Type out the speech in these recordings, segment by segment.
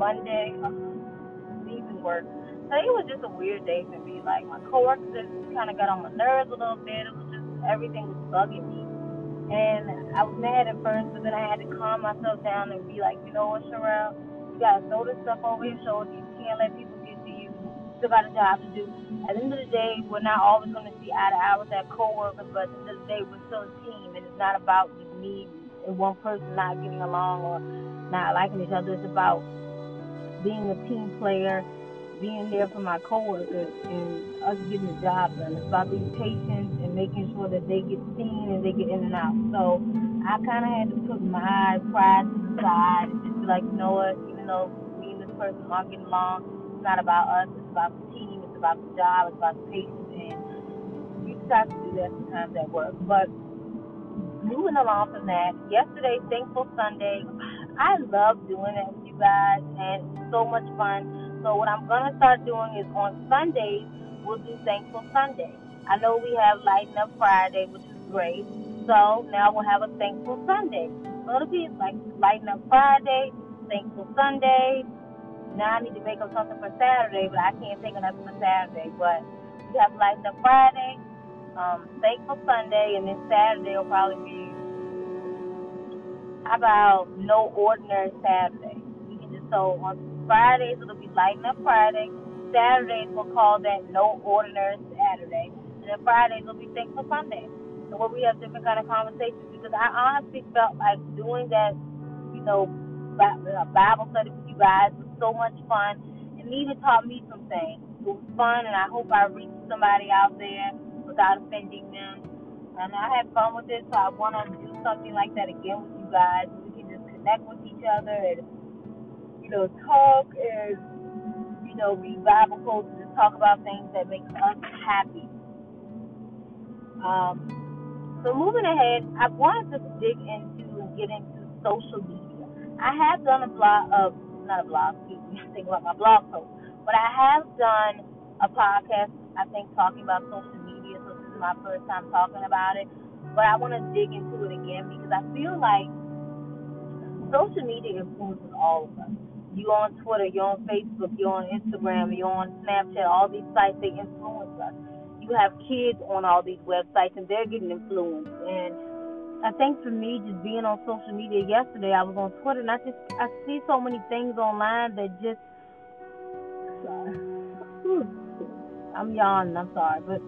what is it, Monday, um, leaving work. Today was just a weird day for me. Like, my coworkers just kind of got on my nerves a little bit. It was just, everything was bugging me. And I was mad at first, but then I had to calm myself down and be like, you know what, Sherelle? You gotta throw this stuff over your shoulder. You can't let people get to you. You still got a job to do. At the end of the day, we're not always to see eye to eye with that coworkers, but at the end of the day, we're still a team, and it's not about just me and one person not getting along or not liking each other. It's about being a team player, being there for my coworkers, and us getting the job done. It's about being patient and making sure that they get seen and they get in and out. So I kind of had to put my pride to the side and just be like, you know what, even though me and this person aren't getting along, it's not about us. It's about the team. It's about the job. It's about the patience. And you just have to do that sometimes at work. But moving along from that, yesterday, Thankful Sunday, I love doing it guys, and so much fun. So what I'm gonna start doing is on Sundays, we'll do Thankful Sunday. I know we have Lighten Up Friday, which is great. So now we'll have a Thankful Sunday. So it'll be like Lighten Up Friday, Thankful Sunday. Now I need to make up something for Saturday, but I can't think of nothing for Saturday. But we have Lighten Up Friday, um, Thankful Sunday, and then Saturday will probably be how about No Ordinary Saturday? So on Fridays it'll be Lighten Up Friday. Saturdays we'll call that No Ordinary Saturday, and then Fridays will be Thankful Sunday. So where we have different kind of conversations because I honestly felt like doing that, you know, uh, Bible study with you guys was so much fun, and even taught me some things. It was fun, and I hope I reached somebody out there without offending them. And I had fun with it, so I want to do something like that again with you guys. We can just connect with each other and, know, talk and, you know, quotes and just talk about things that make us happy. Um, so moving ahead, I wanted to dig into and get into social media. I have done a blog, uh, not a blog, excuse me, think about my blog post, but I have done a podcast, I think, talking about social media. So this is my first time talking about it, but I want to dig into it again because I feel like social media influences all of us. You on Twitter, you're on Facebook, you're on Instagram, you're on Snapchat, all these sites they influence us. You have kids on all these websites and they're getting influenced. And I think for me, just being on social media yesterday, I was on Twitter and I just I see so many things online that just I'm yawning, I'm sorry, but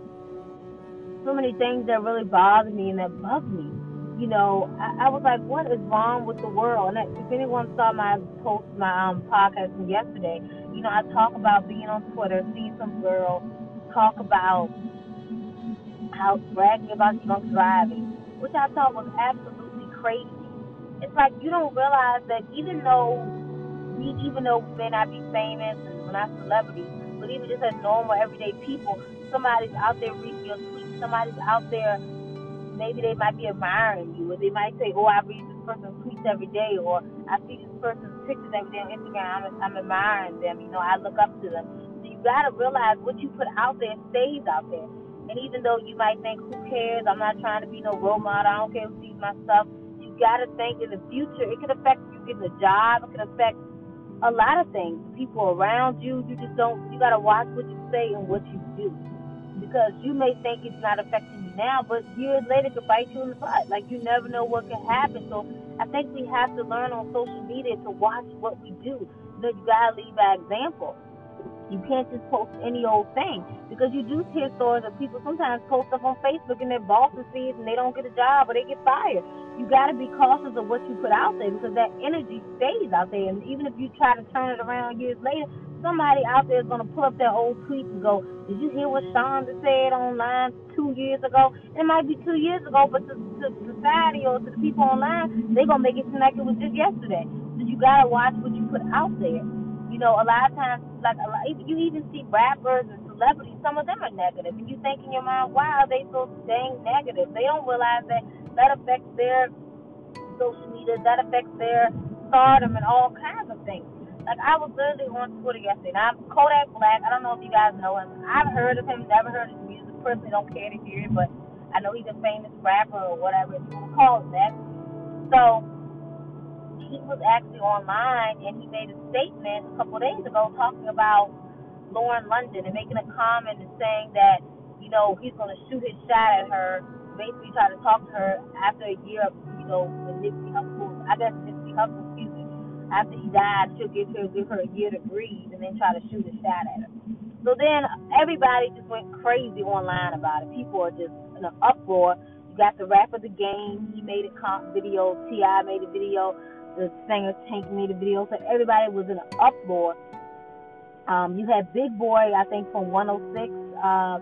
so many things that really bother me and that bug me. You know, I, I was like, what is wrong with the world? And if anyone saw my post, my um, podcast from yesterday, you know, I talk about being on Twitter, seeing some girl talk about how bragging about drunk driving, which I thought was absolutely crazy. It's like you don't realize that even though we, even though we may not be famous and we're not celebrities, but even just as normal everyday people, somebody's out there reading your tweet somebody's out there, maybe they might be admiring you, or they might say, "Oh, I read this person's tweets every day," or "I see this person's pictures every day on Instagram. I'm, I'm admiring them. You know, I look up to them." So you gotta realize what you put out there stays out there. And even though you might think, "Who cares? I'm not trying to be no role model. I don't care who sees my stuff." You gotta think in the future, it could affect you getting a job. It could affect a lot of things. People around you. You just don't. You gotta watch what you say and what you do because you may think it's not affecting now, but years later could bite you in the butt. Like you never know what can happen. So I think we have to learn on social media to watch what we do. You gotta leave by example. You can't just post any old thing because you do hear stories of people sometimes post stuff on Facebook and their bosses see it and they don't get a job or they get fired. You got to be cautious of what you put out there because that energy stays out there. And even if you try to turn it around years later, somebody out there is to pull up their old tweet and go, Did you hear what Shonda said online two years ago? It might be two years ago, but to, to society or to the people online, they're to make it seem like it was just yesterday. So you got to watch what you put out there. You know, a lot of times, like a lot, you even see rappers and celebrities. Some of them are negative, and you think in your mind, "Why are they so dang negative?" They don't realize that that affects their social media, that affects their stardom, and all kinds of things. Like I was literally on Twitter yesterday. Now Kodak Black. I don't know if you guys know him. I've heard of him, never heard his music. Personally, don't care to hear it, but I know he's a famous rapper or whatever you want to call it that. So he was actually online and he made a statement a couple of days ago talking about Lauren London and making a comment and saying that, you know, he's going to shoot his shot at her, basically try to talk to her after a year of, you know, the Nipsey Hussle, I guess Nipsey Hussle, after he died, she'll give her, give her a year to breathe and then try to shoot a shot at her. So then everybody just went crazy online about it. People are just in an uproar. You got the rapper of The Game, he made a comp video, T.I. made a video, the singer Tank made a video, so everybody was in an uproar. Um, you had Big Boy, I think from 106, uh,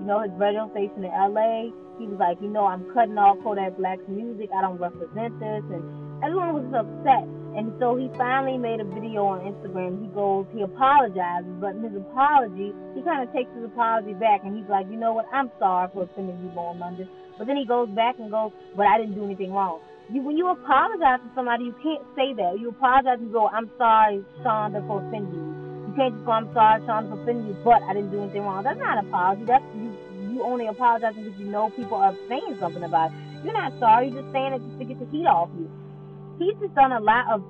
you know, his radio station in LA. He was like, you know, I'm cutting off Kodak Black's music. I don't represent this, and everyone was upset. And so he finally made a video on Instagram. He goes, he apologizes, but in his apology, he kind of takes his apology back, and he's like, you know what, I'm sorry for offending you, Lauren London. But then he goes back and goes, but I didn't do anything wrong. You, when you apologize to somebody, you can't say that. You apologize and go, I'm sorry, Shonda, for offending you. You can't just go, I'm sorry, Shonda, for offending you, but I didn't do anything wrong. That's not an apology. That's you. You only apologizing because you know people are saying something about it. You're not sorry. You're just saying it just to get the heat off you. He's just done a lot of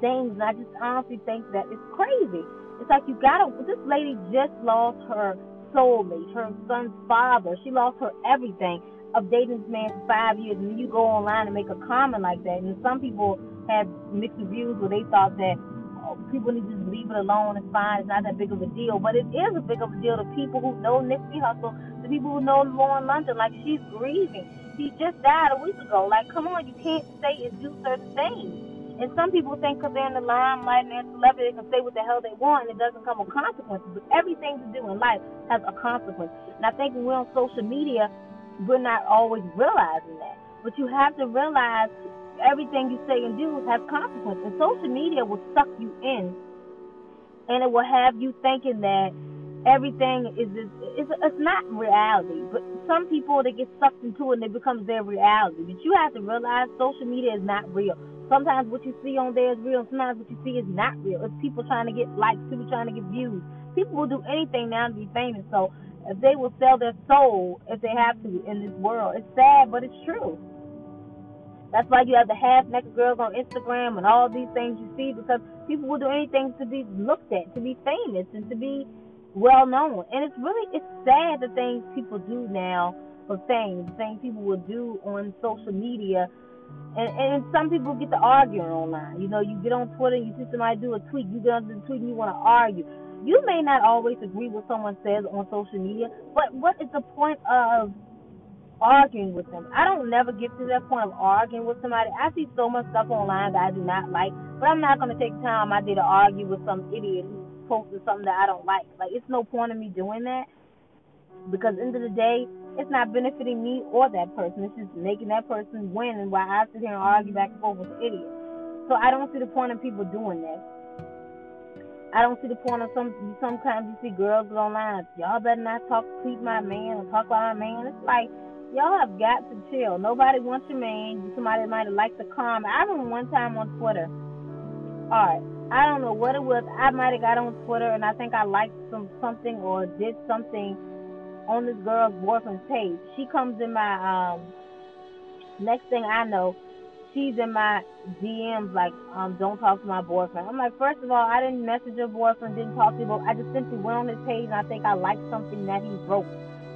things, and I just honestly think that it's crazy. It's like you gotta. This lady just lost her soulmate, her son's father. She lost her everything of dating this man for five years, and you go online and make a comment like that. And some people have mixed reviews where they thought that oh, people need to just leave it alone. It's fine. It's not that big of a deal. But it is a big of a deal to people who know Nipsey Hussle, people who know Lauren London. Like she's grieving. She just died a week ago. Like, come on, you can't say and do certain things. And some people think because they're in the limelight and they're celebrity, they can say what the hell they want and it doesn't come with consequences. But everything to do in life has a consequence. And I think when we're on social media, we're not always realizing that. But you have to realize everything you say and do has consequences. And social media will suck you in, and it will have you thinking that everything is it's, it's not reality. But some people they get sucked into it and it becomes their reality. But you have to realize social media is not real. Sometimes what you see on there is real. Sometimes what you see is not real. It's people trying to get likes, people trying to get views. People will do anything now to be famous. So if they will sell their soul if they have to in this world. It's sad, but it's true. That's why you have the half naked girls on Instagram and all these things you see because people will do anything to be looked at, to be famous, and to be well known. And it's really it's sad the things people do now for fame, things people will do on social media. And, and some people get to arguing online. You know, you get on Twitter, you see somebody do a tweet, you get on the tweet and you want to argue you may not always agree with someone says on social media, but what is the point of arguing with them? I don't never get to that point of arguing with somebody. I see so much stuff online that I do not like, but I'm not going to take time I did to argue with some idiot who posted something that I don't like. Like, it's no point in me doing that because end of the day, it's not benefiting me or that person. It's just making that person win, and while I sit here and argue back and forth with the idiot. So I don't see the point in people doing that. I don't see the point of some. Sometimes you see girls go online. Y'all better not talk, tweet my man or talk about my man. It's like y'all have got to chill. Nobody wants your man. Somebody might have liked the comment. I remember one time on Twitter. All right, I don't know what it was. I might have got on Twitter and I think I liked some something or did something on this girl's boyfriend's page. She comes in my um. Next thing I know, she's in my DMs like, um, don't talk to my boyfriend. I'm like, first of all, I didn't message your boyfriend, didn't talk to him. I just simply went on his page and I think I liked something that he wrote.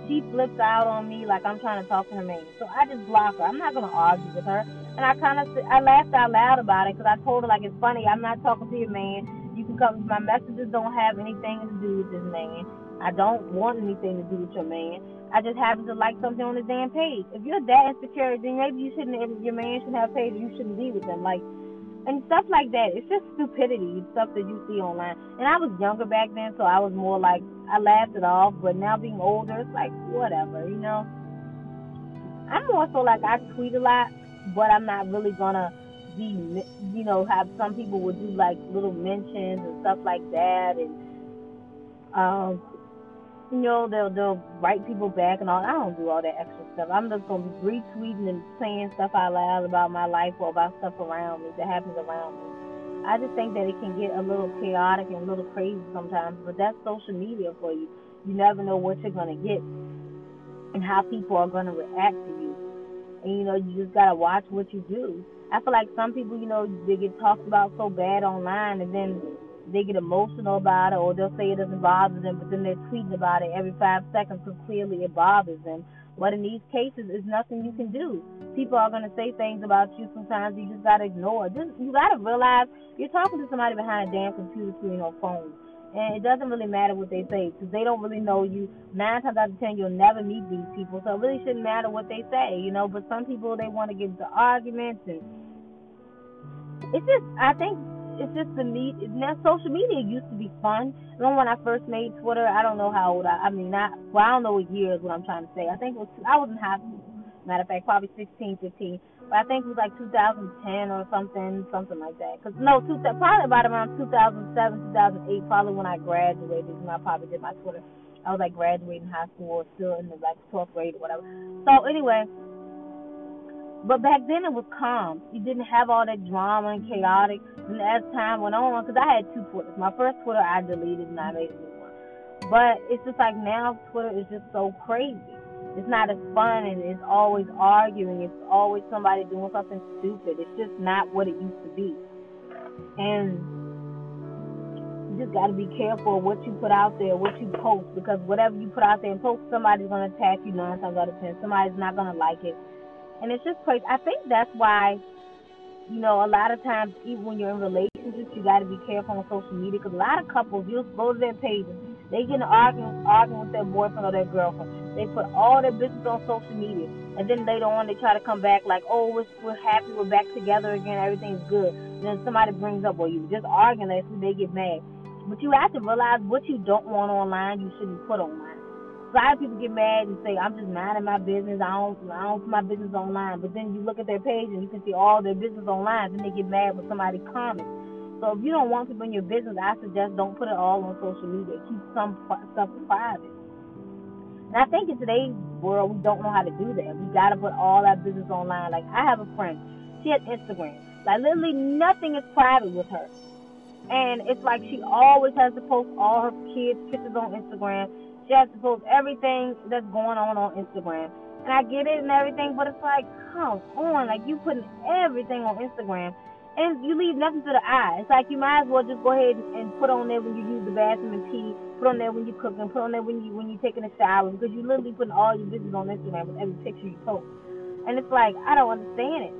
She flips out on me like I'm trying to talk to her man. So I just block her. I'm not gonna argue with her. And I kind of I laughed out loud about it because I told her like it's funny. I'm not talking to your man. You can come. My messages don't have anything to do with this man. I don't want anything to do with your man. I just happen to like something on his damn page. If you're that insecure, then maybe you shouldn't. Your man should have a page. You shouldn't be with them. Like and stuff like that. It's just stupidity, stuff that you see online. And I was younger back then, so I was more like I laughed it off. But now being older, it's like whatever, you know. I'm more so like I tweet a lot, but I'm not really gonna be, you know, have some people would do like little mentions and stuff like that, and um you know, they'll they'll write people back and all. I don't do all that extra stuff. I'm just gonna be retweeting and saying stuff out loud about my life or about stuff around me that happens around me. I just think that it can get a little chaotic and a little crazy sometimes, but that's social media for you. You never know what you're gonna get. and how people are going to react to you. And you know, you just gotta watch what you do. I feel like some people, you know, they get talked about so bad online, and then they get emotional about it, or they'll say it doesn't bother them, but then they're tweeting about it every five seconds, so clearly it bothers them. But in these cases, there's nothing you can do. People are going to say things about you sometimes you just got to ignore. Just, you got to realize you're talking to somebody behind a damn computer screen or phone. And it doesn't really matter what they say because they don't really know you. Nine times out of ten, you'll never meet these people. So it really shouldn't matter what they say, you know. But some people, they want to get into arguments. And it's just, I think it's just the need. Now, social media used to be fun. Remember when I first made Twitter? I don't know how old I. I mean, not. Well, I don't know what year is what I'm trying to say. I think it was. I was in high. Matter of fact, probably 16, 15. But I think it was like 2010 or something, something like that. Cause no, two, probably about around 2007, 2008, probably when I graduated. When I probably did my Twitter. I was like graduating high school or still in the like 12th grade or whatever. So anyway, but back then it was calm. You didn't have all that drama and chaotic. And as time went on, because I had two Twitters. My first Twitter I deleted and I made a new one. But it's just like now Twitter is just so crazy. It's not as fun and it's always arguing. It's always somebody doing something stupid. It's just not what it used to be. And you just got to be careful of what you put out there, what you post, because whatever you put out there and post, somebody's going to attack you nine times out of ten. Somebody's not going to like it and it's just crazy. I think that's why, you know, a lot of times, even when you're in relationships, you got to be careful on social media because a lot of couples, you'll go to their pages, they get an arguing, arguing with their boyfriend or their girlfriend. They put all their business on social media, and then later on they try to come back like, oh, we're, we're happy, we're back together again, everything's good. And then somebody brings up, well, you just arguing, and they get mad. But you have to realize what you don't want online, you shouldn't put online a lot of people get mad and say, I'm just minding my business. I don't, I don't put my business online. But then you look at their page and you can see all their business online. Then they get mad when somebody comments. So if you don't want people in your business, I suggest don't put it all on social media. Keep some stuff private. And I think in today's world, we don't know how to do that. We got to put all our business online. Like I have a friend, she has Instagram. Like literally nothing is private with her. And it's like she always has to post all her kids' pictures on Instagram has to post everything that's going on on Instagram. And I get it and everything, but it's like, come on, like you putting everything on Instagram, and you leave nothing to the eye. It's like you might as well just go ahead and put on there when you use the bathroom and pee, put on there when you cook, and put on there when you when you're taking a shower, because you literally putting all your business on Instagram with every picture you post. And it's like I don't understand it.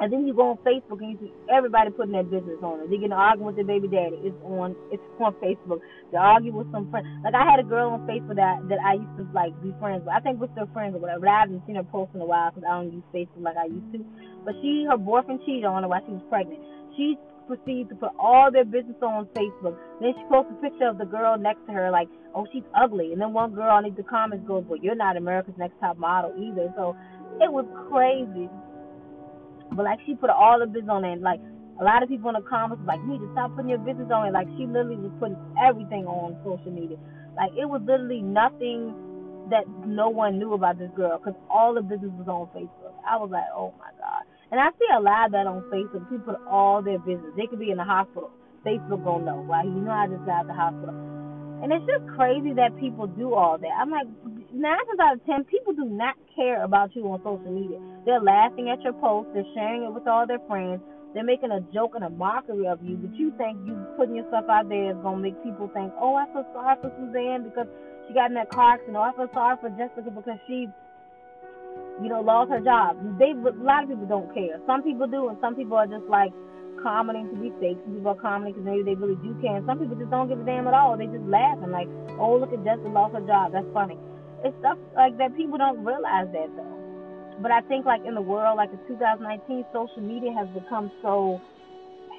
And then you go on Facebook and you see everybody putting their business on it. They get arguing with their baby daddy. It's on it's on Facebook. They argue with some friend. Like I had a girl on Facebook that that I used to like be friends with. I think we're still friends or whatever. But I haven't seen her post in a while because I don't use Facebook like I used to. But she her boyfriend cheated on her while she was pregnant. She proceeded to put all their business on Facebook. Then she posted a picture of the girl next to her, like, oh, she's ugly. And then one girl on the comments goes, well, you're not America's Next Top Model either. So it was crazy. But like she put all the business on it. Like a lot of people in the comments like, you need to stop putting your business on it. Like she literally was putting everything on social media. Like it was literally nothing that no one knew about this girl because all the business was on Facebook. I was like, oh my god. And I see a lot of that on Facebook. People put all their business. They could be in the hospital. Facebook gonna know, right? You know I just got out the hospital. And it's just crazy that people do all that. I'm like, nine times out of ten, people do not care about you on social media. They're laughing at your post. They're sharing it with all their friends. They're making a joke and a mockery of you, but you think you putting yourself out there is gonna make people think, oh, I feel sorry for Suzanne because she got in that car accident. Oh, I feel sorry for Jessica because she, you know, lost her job. They a lot of people don't care. Some people do, and some people are just like commenting to be fake. Some people are commenting because maybe they really do care. And some people just don't give a damn at all. They just laughing like, oh, look at Jessica lost her job. That's funny. It's stuff like that. People don't realize that though. But I think like in the world, like in 2019, social media has become so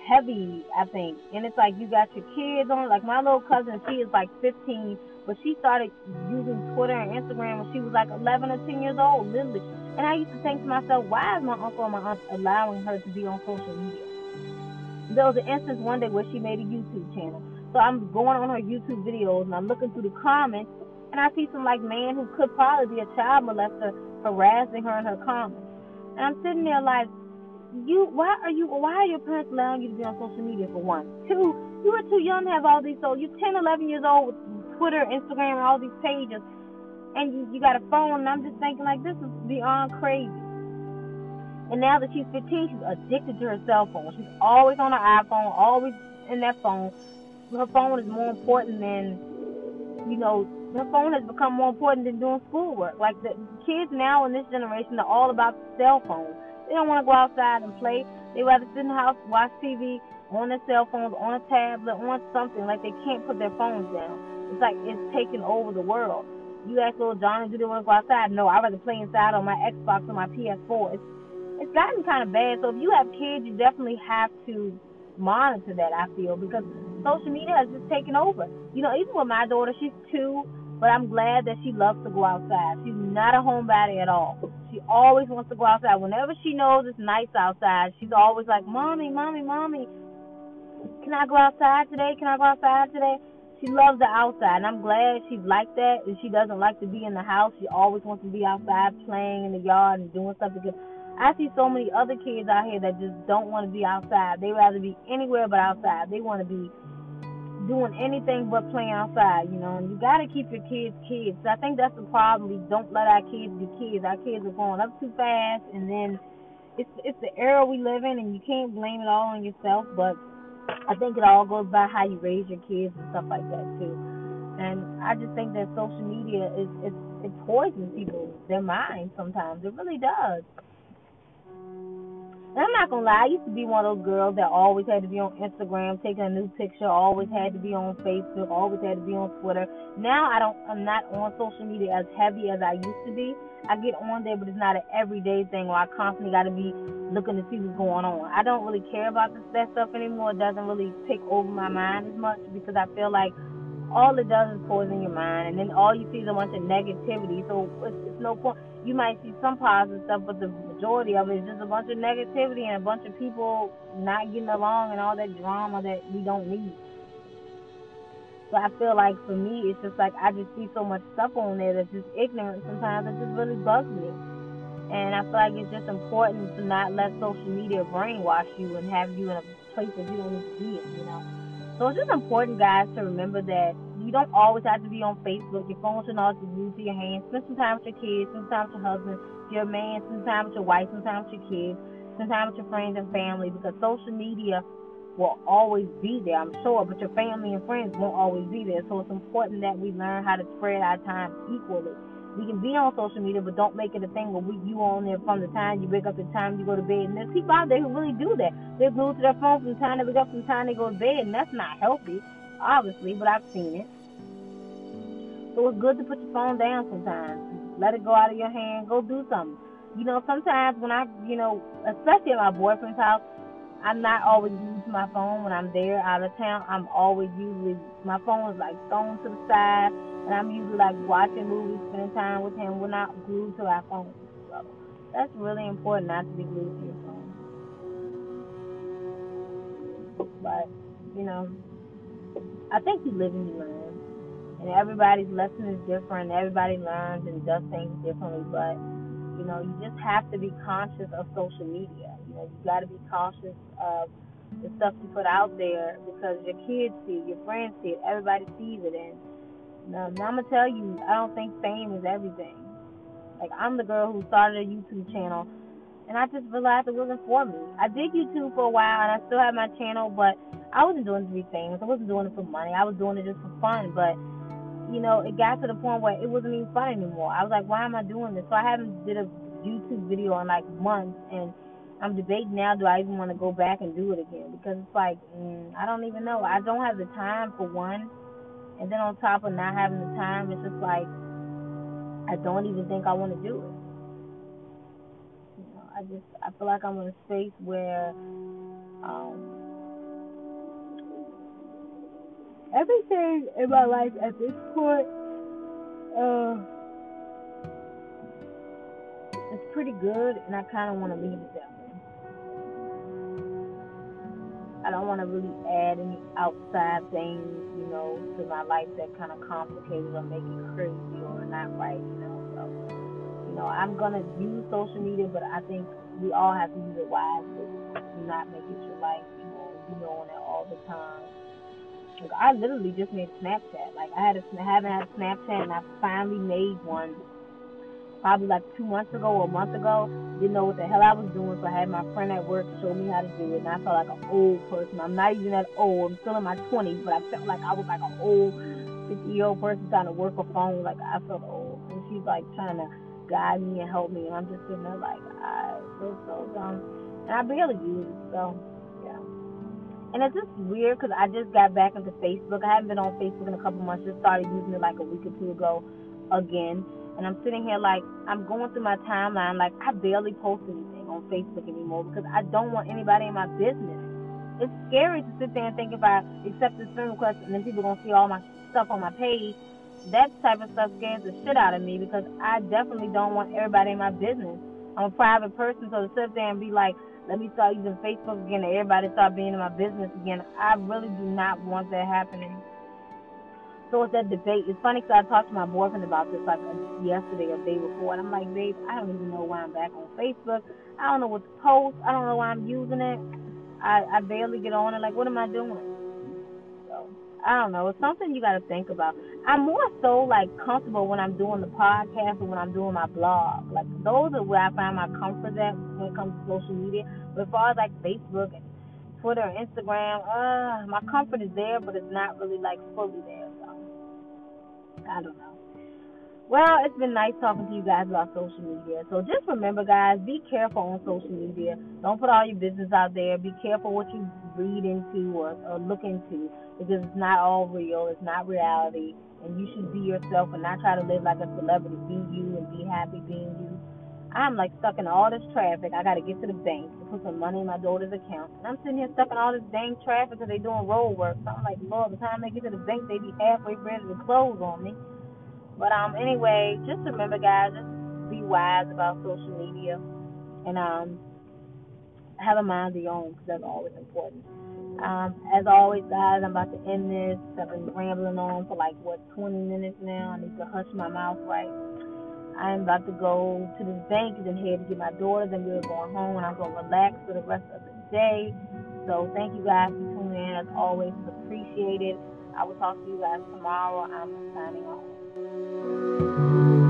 heavy. I think, and it's like you got your kids on. Like my little cousin, she is like 15, but she started using Twitter and Instagram when she was like 11 or 10 years old, literally. And I used to think to myself, why is my uncle and my aunt allowing her to be on social media? There was an instance one day where she made a YouTube channel. So I'm going on her YouTube videos and I'm looking through the comments and I see some like man who could probably be a child molester harassing her in her comments. And I'm sitting there like, you why are you why are your parents allowing you to be on social media for one? Two, you were too young to have all these so you're 10, 11 years old with Twitter, Instagram, and all these pages. and you, you got a phone, and I'm just thinking like this is beyond crazy. And now that she's 15, she's addicted to her cell phone. She's always on her iPhone, always in that phone. Her phone is more important than, you know, her phone has become more important than doing schoolwork. Like the kids now in this generation are all about the cell phones. They don't want to go outside and play. They rather sit in the house, watch TV on their cell phones, on a tablet, on something. Like they can't put their phones down. It's like it's taking over the world. You ask little Johnny, do they want to go outside? No, I'd rather play inside on my Xbox or my PS4. It's it's gotten kind of bad. So if you have kids, you definitely have to monitor that. I feel because social media has just taken over. You know, even with my daughter, she's two, but I'm glad that she loves to go outside. She's not a homebody at all. She always wants to go outside. Whenever she knows it's nice outside, she's always like, "Mommy, mommy, mommy, can I go outside today? Can I go outside today?" She loves the outside, and I'm glad she's like that. And she doesn't like to be in the house. She always wants to be outside, playing in the yard and doing something good. I see so many other kids out here that just don't want to be outside. They rather be anywhere but outside. They want to be doing anything but playing outside, you know. And you got to keep your kids kids. I think that's the problem. We don't let our kids be kids. Our kids are growing up too fast, and then it's it's the era we live in, and you can't blame it all on yourself. But I think it all goes by how you raise your kids and stuff like that too. And I just think that social media is it it poisons people their minds sometimes. It really does. I'm not gonna lie, I used to be one of those girls that always had to be on Instagram, taking a new picture, always had to be on Facebook, always had to be on Twitter. Now I don't I'm not on social media as heavy as I used to be. I get on there but it's not an everyday thing where I constantly gotta be looking to see what's going on. I don't really care about this, that stuff anymore. It doesn't really take over my mind as much because I feel like all it does is poison your mind, and then all you see is a bunch of negativity. So it's, it's no point. You might see some positive stuff, but the majority of it is just a bunch of negativity and a bunch of people not getting along and all that drama that we don't need. So I feel like for me, it's just like I just see so much stuff on there that's just ignorant. Sometimes it just really bugs me. And I feel like it's just important to not let social media brainwash you and have you in a place that you don't need to be in, you know. So it's just important, guys, to remember that you don't always have to be on Facebook. Your phone should always be glued to your hand. Spend some time with your kids, spend some time with your husband, your man, with your wife, with your kids, with your friends and family because social media will always be there, I'm sure, but your family and friends won't always be there. So it's important that we learn how to spread our time equally. We can be on social media, but don't make it a thing where we, you on there from the time you wake up to the time you go to bed. And there's people out there who really do that. They're glued to their phone from the time they wake up to the time they go to bed, and that's not healthy, obviously, but I've seen it. So it's good to put your phone down sometimes. Let it go out of your hand. Go do something. You know, sometimes when I, you know, especially at my boyfriend's house, I'm not always using my phone when I'm there out of town. I'm always usually my phone is like thrown to the side, and I'm usually like watching movies, spending time with him. We're not glued to our phones. So that's really important not to be glued to your phone. But you know, I think you live and you learn, and everybody's lesson is different. Everybody learns and does things differently, but you know, you just have to be conscious of social media You know, you got to be conscious of the stuff you put out there because your kids see it, your friends see it, everybody sees it. And um, I'm gonna tell you, I don't think fame is everything. Like I'm the girl who started a YouTube channel, and I just realized it wasn't for me. I did YouTube for a while, and I still have my channel, but I wasn't doing it to be famous. I wasn't doing it for money. I was doing it just for fun. But you know, it got to the point where it wasn't even fun anymore. I was like, why am I doing this? So I haven't did a YouTube video in like months, and I'm debating now. Do I even want to go back and do it again? Because it's like mm, I don't even know. I don't have the time for one, and then on top of not having the time, it's just like I don't even think I want to do it. You know, I just I feel like I'm in a space where um, everything in my life at this point. Uh, it's pretty good, and I kind of want to leave it that way. I don't want to really add any outside things, you know, to my life that kind of complicated or make it crazy or not right, you know. So, you know, I'm gonna use social media, but I think we all have to use it wisely. Not make it your life, you know, know, on it all the time. Like, I literally just made Snapchat. Like I had a, I haven't had Snapchat, and I finally made one. Probably like two months ago or a month ago. Didn't know what the hell I was doing, so I had my friend at work show me how to do it, and I felt like an old person. I'm not even that old. I'm still in my 20s, but I felt like I was like an old 50 year old person trying to work a phone. Like I felt old, and she's like trying to guide me and help me, and I'm just sitting there like I feel so dumb, and I barely use it, so. And it's just weird because I just got back into Facebook. I haven't been on Facebook in a couple months. Just started using it like a week or two ago again. And I'm sitting here like I'm going through my timeline. Like I barely post anything on Facebook anymore because I don't want anybody in my business. It's scary to sit there and think if I accept this friend request and then people are gonna see all my stuff on my page. That type of stuff scares the shit out of me because I definitely don't want everybody in my business. I'm a private person, so to sit there and be like, let me start using Facebook again and everybody start being in my business again. I really do not want that happening. So it's that debate. It's funny because I talked to my boyfriend about this like yesterday or day before, and I'm like, babe, I don't even know why I'm back on Facebook. I don't know what to post. I don't know why I'm using it. I I barely get on it. Like, what am I doing? So I don't know. It's something you got to think about. I'm more so like comfortable when I'm doing the podcast or when I'm doing my blog. Like those are where I find my comfort at when it comes to social media. But as far as like Facebook and Twitter and Instagram, uh, my comfort is there, but it's not really like fully there. So I don't know. Well, it's been nice talking to you guys about social media. So just remember, guys, be careful on social media. Don't put all your business out there. Be careful what you read into or, or look into because it's not all real. It's not reality. And you should be yourself and not try to live like a celebrity. Be you and be happy being you. I'm like stuck in all this traffic. I got to get to the bank to put some money in my daughter's account. And I'm sitting here stuck in all this dang traffic because they doing road work. So I'm like, Lord, the time they get to the bank, they be halfway ready to close on me. But um, anyway, just remember, guys, just be wise about social media and um, have a mind of your own because that's always important. Um, as always, guys, I'm about to end this. I've been rambling on for like what 20 minutes now. I need to hush my mouth right. I'm about to go to this bank and head to get my daughter. Then we're going home and I'm going to relax for the rest of the day. So thank you guys for tuning in. As always, it's appreciated. I will talk to you guys tomorrow. I'm signing off.